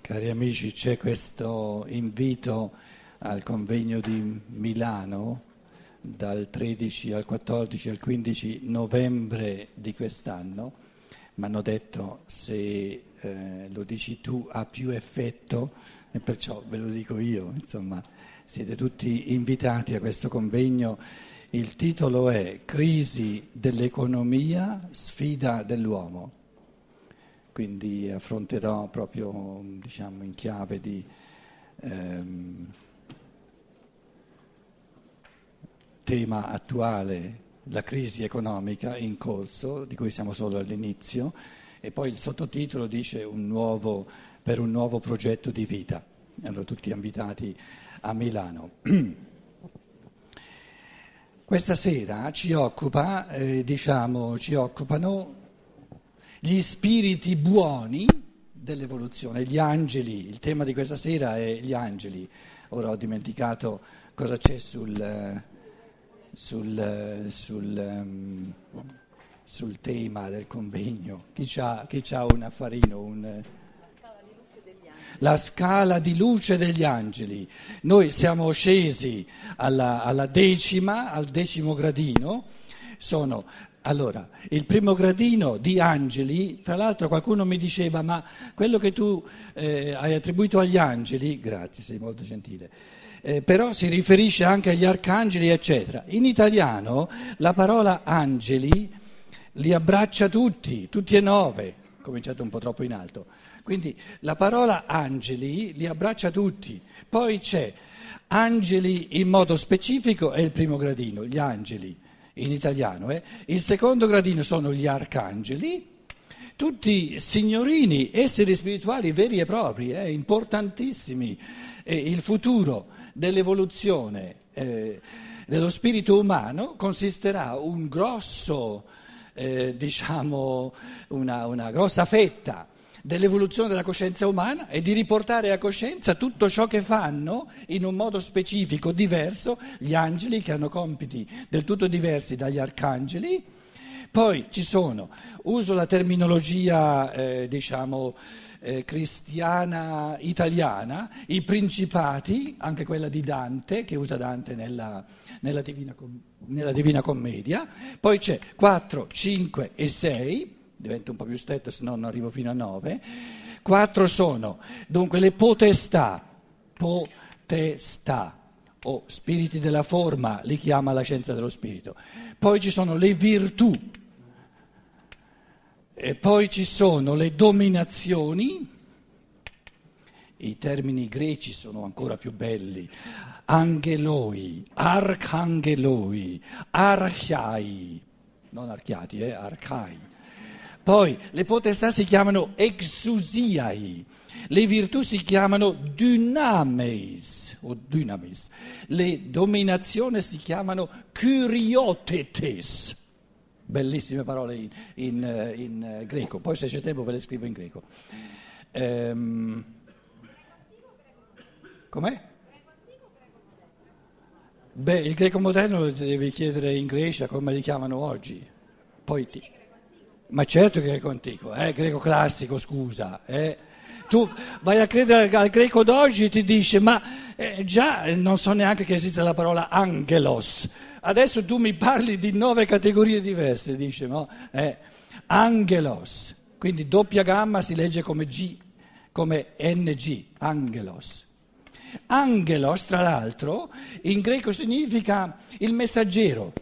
Cari amici, c'è questo invito al convegno di Milano dal 13 al 14 al 15 novembre di quest'anno. Mi hanno detto se eh, lo dici tu ha più effetto e perciò ve lo dico io. Insomma, siete tutti invitati a questo convegno. Il titolo è Crisi dell'economia, sfida dell'uomo quindi affronterò proprio diciamo, in chiave di ehm, tema attuale la crisi economica in corso, di cui siamo solo all'inizio, e poi il sottotitolo dice un nuovo, per un nuovo progetto di vita. Allora tutti invitati a Milano. Questa sera ci, occupa, eh, diciamo, ci occupano gli spiriti buoni dell'evoluzione, gli angeli, il tema di questa sera è gli angeli. Ora ho dimenticato cosa c'è sul, sul, sul, um, sul tema del convegno. Chi ha, un affarino? Un, la scala di luce degli angeli. Noi siamo scesi alla, alla decima, al decimo gradino, sono allora, il primo gradino di angeli, tra l'altro qualcuno mi diceva, ma quello che tu eh, hai attribuito agli angeli, grazie, sei molto gentile, eh, però si riferisce anche agli arcangeli, eccetera. In italiano la parola angeli li abbraccia tutti, tutti e nove, cominciato un po' troppo in alto. Quindi la parola angeli li abbraccia tutti. Poi c'è angeli in modo specifico, è il primo gradino, gli angeli in italiano, eh? il secondo gradino sono gli arcangeli, tutti signorini, esseri spirituali veri e propri, eh? importantissimi. E il futuro dell'evoluzione eh, dello spirito umano consisterà un grosso, eh, diciamo, una, una grossa fetta dell'evoluzione della coscienza umana e di riportare a coscienza tutto ciò che fanno in un modo specifico, diverso, gli angeli che hanno compiti del tutto diversi dagli arcangeli. Poi ci sono, uso la terminologia eh, diciamo eh, cristiana italiana, i principati, anche quella di Dante, che usa Dante nella, nella, Divina, nella Divina Commedia, poi c'è 4, 5 e 6 diventa un po' più stretto, se no non arrivo fino a nove. Quattro sono dunque le potestà, potestà o spiriti della forma, li chiama la scienza dello spirito. Poi ci sono le virtù, e poi ci sono le dominazioni, i termini greci sono ancora più belli, angeloi, archangeloi, archiai, non archiati, eh, arcai. Poi le potestà si chiamano exusiai, le virtù si chiamano dynameis o dynamis, le dominazioni si chiamano curiotetes. Bellissime parole in, in, in, greco, poi se c'è tempo ve le scrivo in greco. Ehm, com'è? Beh, il greco moderno lo devi chiedere in Grecia come li chiamano oggi. Poi ti, ma certo greco antico, eh? greco classico, scusa. Eh? Tu vai a credere al greco d'oggi e ti dice, ma eh, già non so neanche che esiste la parola angelos. Adesso tu mi parli di nove categorie diverse, dice, no? Eh, angelos, quindi doppia gamma si legge come G, come NG, angelos. Angelos, tra l'altro, in greco significa il messaggero.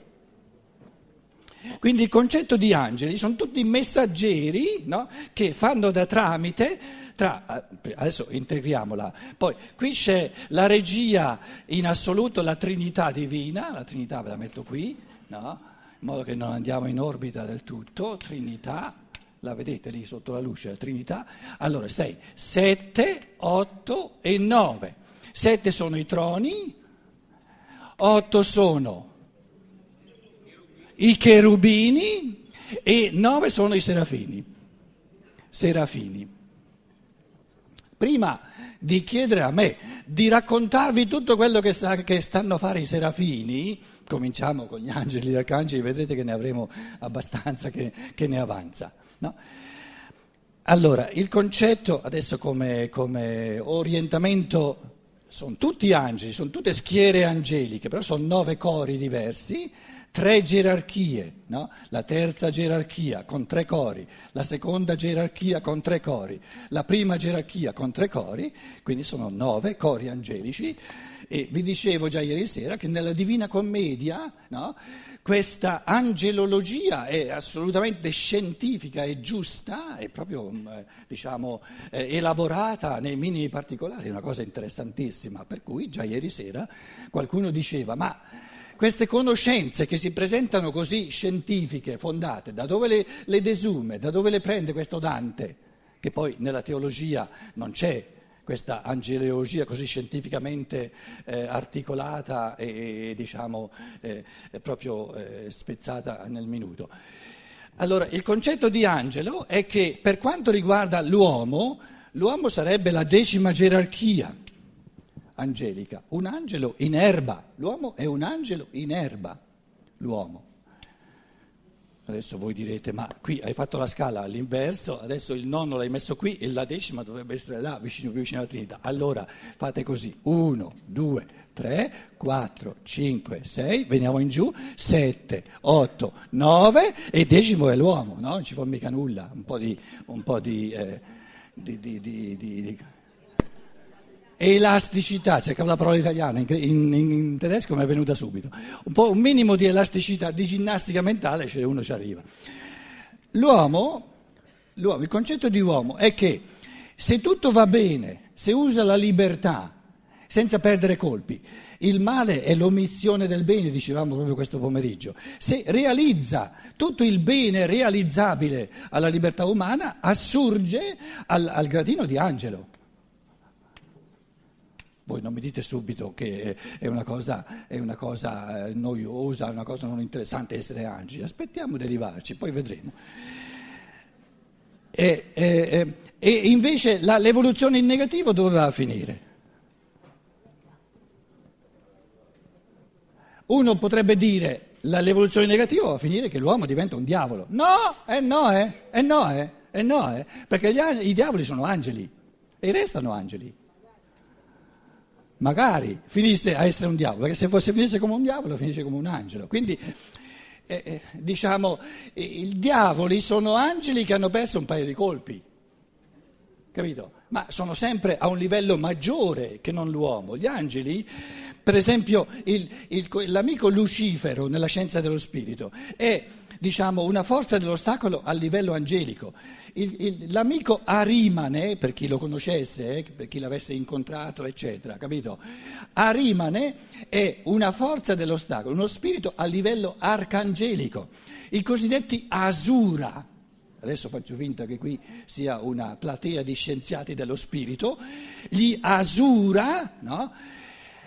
Quindi il concetto di angeli sono tutti messaggeri no? che fanno da tramite tra, eh, adesso integriamola, poi qui c'è la regia in assoluto, la Trinità divina, la Trinità ve la metto qui, no? in modo che non andiamo in orbita del tutto, Trinità, la vedete lì sotto la luce, la Trinità, allora sei 7, 8 e 9, 7 sono i troni, 8 sono i cherubini e nove sono i serafini. Serafini. Prima di chiedere a me di raccontarvi tutto quello che, sta, che stanno a fare i serafini, cominciamo con gli angeli e gli arcangeli, vedrete che ne avremo abbastanza che, che ne avanza. No? Allora, il concetto adesso come, come orientamento sono tutti angeli, sono tutte schiere angeliche, però sono nove cori diversi tre gerarchie, no? la terza gerarchia con tre cori, la seconda gerarchia con tre cori, la prima gerarchia con tre cori, quindi sono nove cori angelici e vi dicevo già ieri sera che nella Divina Commedia no? questa angelologia è assolutamente scientifica e giusta, è proprio mm, diciamo, elaborata nei minimi particolari, è una cosa interessantissima, per cui già ieri sera qualcuno diceva ma queste conoscenze che si presentano così scientifiche, fondate, da dove le, le desume, da dove le prende questo Dante, che poi nella teologia non c'è questa angeleologia così scientificamente eh, articolata e, diciamo eh, proprio eh, spezzata nel minuto. Allora, il concetto di angelo è che per quanto riguarda l'uomo, l'uomo sarebbe la decima gerarchia angelica, un angelo in erba, l'uomo è un angelo in erba, l'uomo. Adesso voi direte, ma qui hai fatto la scala all'inverso, adesso il nonno l'hai messo qui e la decima dovrebbe essere là, vicino, vicino alla Trinità. Allora fate così, 1, 2, 3, 4, 5, 6, veniamo in giù, 7, 8, 9 e decimo è l'uomo, no? Non ci fa mica nulla, un po' di... Un po di, eh, di, di Elasticità, cercavo la parola italiana, in, in, in tedesco mi è venuta subito. Un, po', un minimo di elasticità, di ginnastica mentale, cioè uno ci arriva. L'uomo, l'uomo, il concetto di uomo è che se tutto va bene, se usa la libertà senza perdere colpi, il male è l'omissione del bene, dicevamo proprio questo pomeriggio. Se realizza tutto il bene realizzabile alla libertà umana, assurge al, al gradino di angelo. Voi non mi dite subito che è una cosa, è una cosa eh, noiosa, una cosa non interessante essere angeli, aspettiamo di arrivarci, poi vedremo. E, e, e invece la, l'evoluzione in negativo dove va a finire? Uno potrebbe dire la, l'evoluzione negativa va a finire che l'uomo diventa un diavolo. No, eh no, eh, eh no, eh, eh no, eh, perché gli, i diavoli sono angeli e restano angeli magari finisse a essere un diavolo, perché se fosse finisse come un diavolo finisce come un angelo. Quindi eh, eh, diciamo, i diavoli sono angeli che hanno perso un paio di colpi, capito? Ma sono sempre a un livello maggiore che non l'uomo. Gli angeli, per esempio, il, il, l'amico Lucifero nella scienza dello spirito è diciamo, una forza dell'ostacolo a livello angelico. Il, il, l'amico Arimane, per chi lo conoscesse, eh, per chi l'avesse incontrato, eccetera, capito? Arimane è una forza dell'ostacolo, uno spirito a livello arcangelico, i cosiddetti Asura. Adesso faccio finta che qui sia una platea di scienziati dello spirito, gli Asura, no?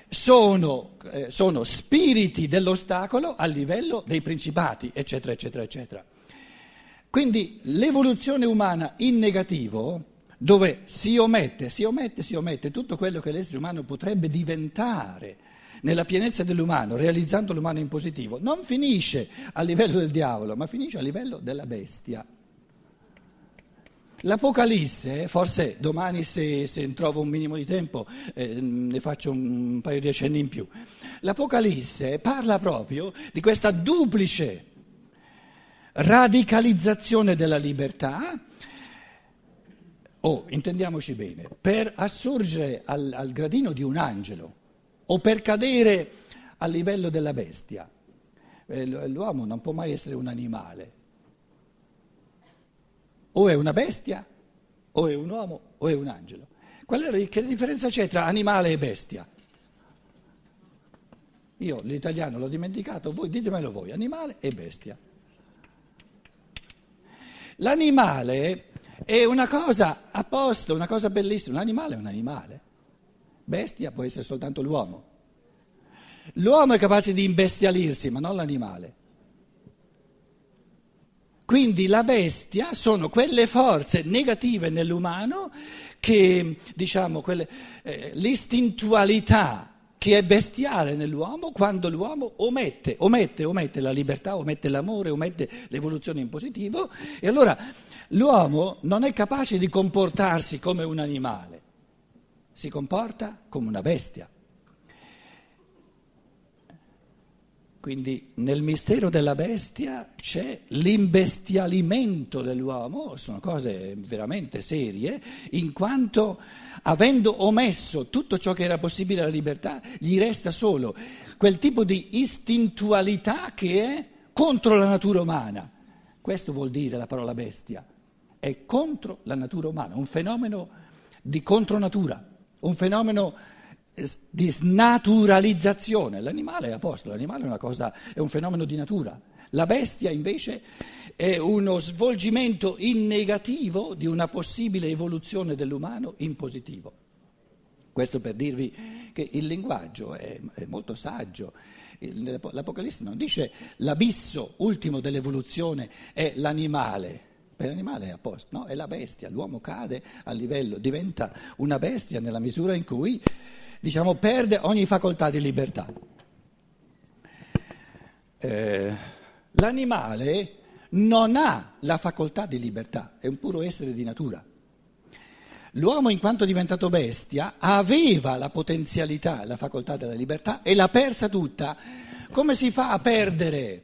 Sono, eh, sono spiriti dell'ostacolo a livello dei principati, eccetera, eccetera, eccetera. Quindi l'evoluzione umana in negativo, dove si omette, si omette, si omette tutto quello che l'essere umano potrebbe diventare nella pienezza dell'umano, realizzando l'umano in positivo, non finisce a livello del diavolo, ma finisce a livello della bestia. L'Apocalisse, forse domani se, se trovo un minimo di tempo eh, ne faccio un paio di accenni in più, l'Apocalisse parla proprio di questa duplice radicalizzazione della libertà, o oh, intendiamoci bene, per assurgere al, al gradino di un angelo o per cadere a livello della bestia. Eh, l'uomo non può mai essere un animale o è una bestia, o è un uomo, o è un angelo. Qual è, che differenza c'è tra animale e bestia? Io l'italiano l'ho dimenticato, voi ditemelo voi, animale e bestia. L'animale è una cosa a posto, una cosa bellissima, l'animale è un animale, bestia può essere soltanto l'uomo. L'uomo è capace di imbestialirsi, ma non l'animale. Quindi la bestia sono quelle forze negative nell'umano che diciamo, quelle, eh, l'istintualità che è bestiale nell'uomo quando l'uomo omette, omette, omette la libertà, omette l'amore, omette l'evoluzione in positivo e allora l'uomo non è capace di comportarsi come un animale, si comporta come una bestia. Quindi nel mistero della bestia c'è l'imbestialimento dell'uomo, sono cose veramente serie, in quanto avendo omesso tutto ciò che era possibile alla libertà, gli resta solo quel tipo di istintualità che è contro la natura umana. Questo vuol dire la parola bestia, è contro la natura umana, un fenomeno di contronatura, un fenomeno di snaturalizzazione. L'animale è a posto, l'animale è, cosa, è un fenomeno di natura. La bestia invece è uno svolgimento in negativo di una possibile evoluzione dell'umano in positivo. Questo per dirvi che il linguaggio è, è molto saggio. L'Apocalisse non dice l'abisso ultimo dell'evoluzione è l'animale, l'animale è a posto, no, è la bestia, l'uomo cade a livello, diventa una bestia nella misura in cui diciamo, perde ogni facoltà di libertà. Eh, l'animale non ha la facoltà di libertà, è un puro essere di natura. L'uomo, in quanto diventato bestia, aveva la potenzialità, la facoltà della libertà e l'ha persa tutta. Come si fa a perdere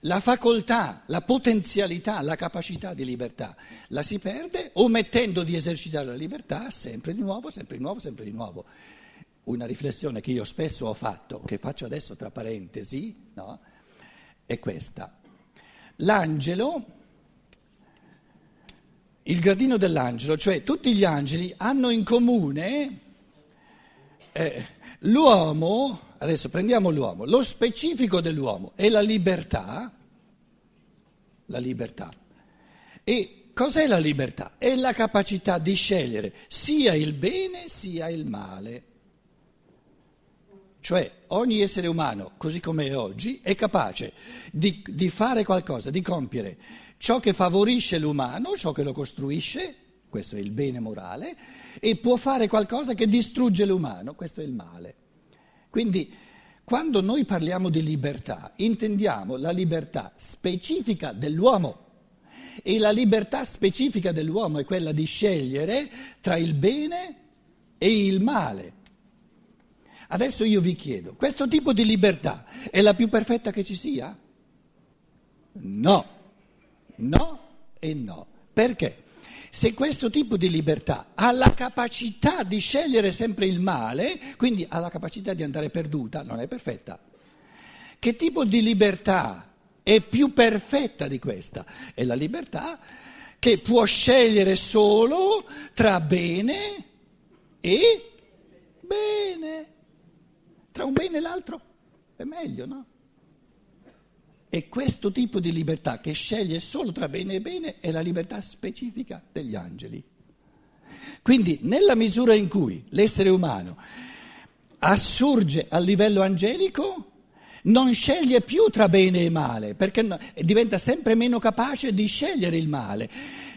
la facoltà, la potenzialità, la capacità di libertà? La si perde omettendo di esercitare la libertà sempre di nuovo, sempre di nuovo, sempre di nuovo una riflessione che io spesso ho fatto, che faccio adesso tra parentesi, no? è questa. L'angelo, il gradino dell'angelo, cioè tutti gli angeli hanno in comune eh, l'uomo, adesso prendiamo l'uomo, lo specifico dell'uomo è la libertà, la libertà. E cos'è la libertà? È la capacità di scegliere sia il bene sia il male. Cioè ogni essere umano, così come è oggi, è capace di, di, fare qualcosa, di compiere ciò che favorisce l'umano, ciò che lo costruisce, questo è il bene morale, e può fare qualcosa che distrugge l'umano, questo è il male. Quindi quando noi parliamo di libertà, intendiamo la libertà specifica dell'uomo. E la libertà specifica dell'uomo è quella di scegliere tra il bene e il male. Adesso io vi chiedo, questo tipo di libertà è la più perfetta che ci sia? No, no e no. Perché? Se questo tipo di libertà ha la capacità di scegliere sempre il male, quindi ha la capacità di andare perduta, non è perfetta. Che tipo di libertà è più perfetta di questa? È la libertà che può scegliere solo tra bene e bene. Tra un bene e l'altro è meglio, no? E questo tipo di libertà che sceglie solo tra bene e bene è la libertà specifica degli angeli. Quindi nella misura in cui l'essere umano assurge al livello angelico, non sceglie più tra bene e male, perché diventa sempre meno capace di scegliere il male.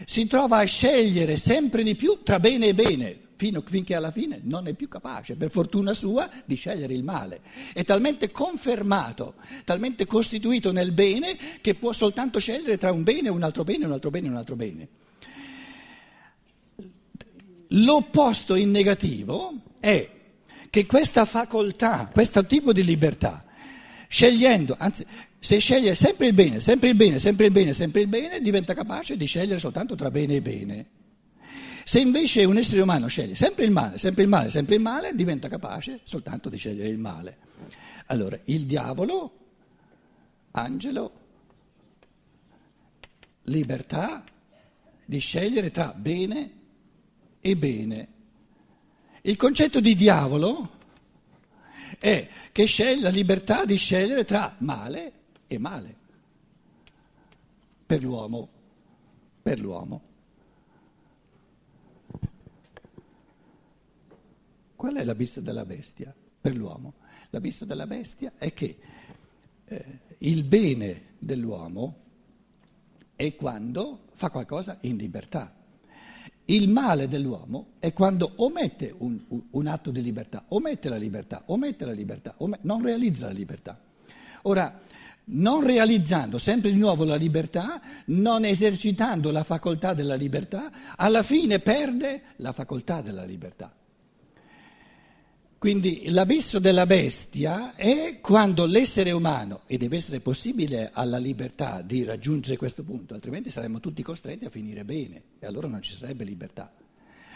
Si trova a scegliere sempre di più tra bene e bene, fino, finché alla fine non è più capace, per fortuna sua, di scegliere il male. È talmente confermato, talmente costituito nel bene, che può soltanto scegliere tra un bene, un altro bene, un altro bene, un altro bene. L'opposto in negativo è che questa facoltà, questo tipo di libertà, scegliendo, anzi, se sceglie sempre il bene, sempre il bene, sempre il bene, sempre il bene, diventa capace di scegliere soltanto tra bene e bene. Se invece un essere umano sceglie sempre il male, sempre il male, sempre il male, diventa capace soltanto di scegliere il male. Allora, il diavolo, angelo, libertà di scegliere tra bene e bene. Il concetto di diavolo è che sceglie la libertà di scegliere tra male e male per l'uomo, per l'uomo. Qual è l'abisso della bestia per l'uomo? L'abisso della bestia è che eh, il bene dell'uomo è quando fa qualcosa in libertà. Il male dell'uomo è quando omette un, un atto di libertà, omette la libertà, omette la libertà, omette, non realizza la libertà. Ora, non realizzando sempre di nuovo la libertà, non esercitando la facoltà della libertà, alla fine perde la facoltà della libertà. Quindi l'abisso della bestia è quando l'essere umano, e deve essere possibile alla libertà di raggiungere questo punto, altrimenti saremmo tutti costretti a finire bene e allora non ci sarebbe libertà.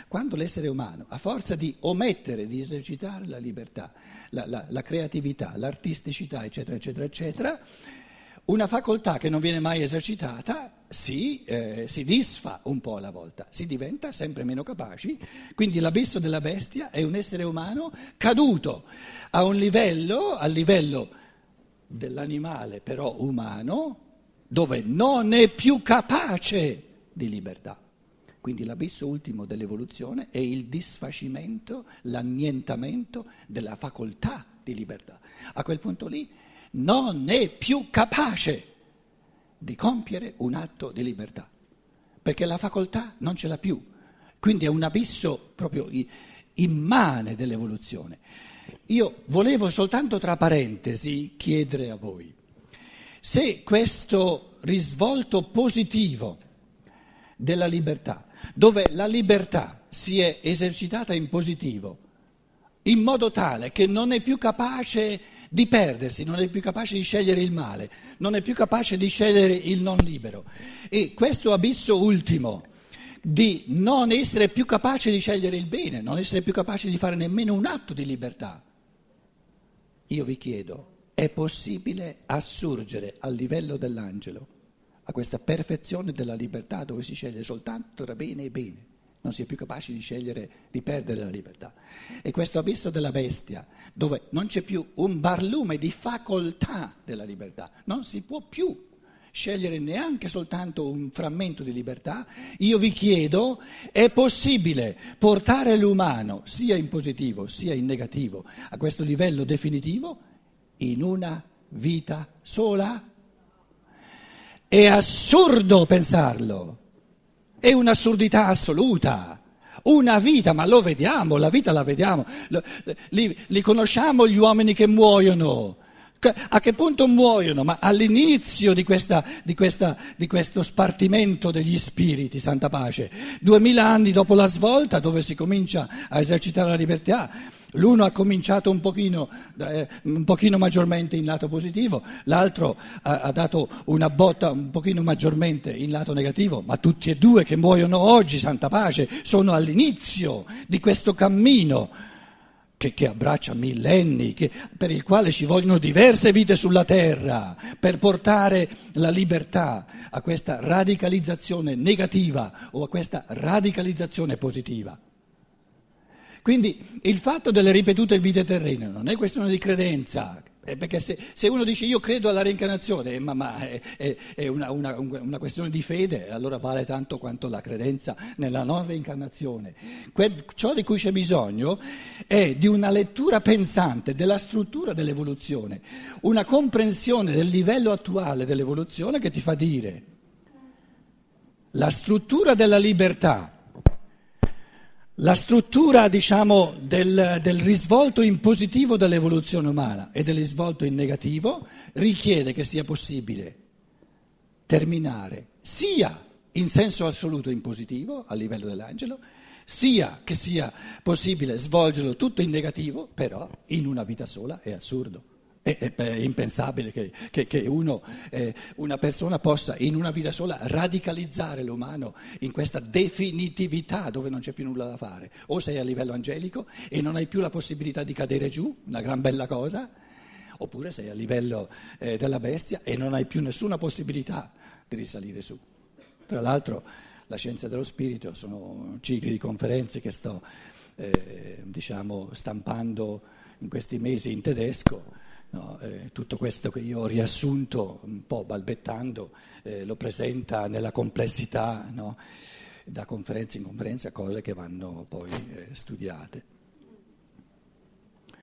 Quando l'essere umano, a forza di omettere di esercitare la libertà, la, la, la creatività, l'artisticità, eccetera, eccetera, eccetera, una facoltà che non viene mai esercitata si, eh, si, disfa un po' alla volta, si diventa sempre meno capaci, quindi l'abisso della bestia è un essere umano caduto a un livello, al livello dell'animale però umano, dove non è più capace di libertà. Quindi l'abisso ultimo dell'evoluzione è il disfacimento, l'annientamento della facoltà di libertà. A quel punto lì non è più capace di compiere un atto di libertà, perché la facoltà non ce l'ha più. Quindi è un abisso proprio immane dell'evoluzione. Io volevo soltanto tra parentesi chiedere a voi se questo risvolto positivo della libertà, dove la libertà si è esercitata in positivo, in modo tale che non è più capace di perdersi, non è più capace di scegliere il male, non è più capace di scegliere il non libero. E questo abisso ultimo di non essere più capace di scegliere il bene, non essere più capace di fare nemmeno un atto di libertà, io vi chiedo, è possibile assurgere al livello dell'angelo, a questa perfezione della libertà dove si sceglie soltanto tra bene e bene? Non si è più capaci di scegliere di perdere la libertà. E questo abisso della bestia, dove non c'è più un barlume di facoltà della libertà, non si può più scegliere neanche soltanto un frammento di libertà, io vi chiedo, è possibile portare l'umano, sia in positivo sia in negativo, a questo livello definitivo in una vita sola? È assurdo pensarlo. È un'assurdità assoluta. Una vita, ma lo vediamo, la vita la vediamo. Li, li conosciamo gli uomini che muoiono. A che punto muoiono? Ma all'inizio di, questa, di, questa, di, questo spartimento degli spiriti, santa pace, duemila anni dopo la svolta dove si comincia a esercitare la libertà, L'uno ha cominciato un pochino, eh, un pochino, maggiormente in lato positivo, l'altro ha, ha, dato una botta un pochino maggiormente in lato negativo, ma tutti e due che muoiono oggi, santa pace, sono all'inizio di questo cammino che, che abbraccia millenni, che, per il quale ci vogliono diverse vite sulla terra per portare la libertà a questa radicalizzazione negativa o a questa radicalizzazione positiva. Quindi il fatto delle ripetute vite terrene non è questione di credenza, eh, perché se, se, uno dice io credo alla reincarnazione, eh, ma, ma è, è, è una, una, una, questione di fede, allora vale tanto quanto la credenza nella non reincarnazione. Que, ciò di cui c'è bisogno è di una lettura pensante della struttura dell'evoluzione, una comprensione del livello attuale dell'evoluzione che ti fa dire la struttura della libertà la struttura, diciamo, del, del, risvolto in positivo dell'evoluzione umana e del risvolto in negativo richiede che sia possibile terminare sia in senso assoluto in positivo a livello dell'angelo, sia che sia possibile svolgerlo tutto in negativo, però in una vita sola è assurdo. È, è impensabile che, che, che uno, eh, una persona possa in una vita sola radicalizzare l'umano in questa definitività dove non c'è più nulla da fare. O sei a livello angelico e non hai più la possibilità di cadere giù, una gran bella cosa, oppure sei a livello eh, della bestia e non hai più nessuna possibilità di risalire su. Tra l'altro la scienza dello spirito sono cicli di conferenze che sto eh, diciamo, stampando in questi mesi in tedesco No, eh, tutto questo che io ho riassunto un po' balbettando eh, lo presenta nella complessità, no? da conferenza in conferenza, cose che vanno poi eh, studiate.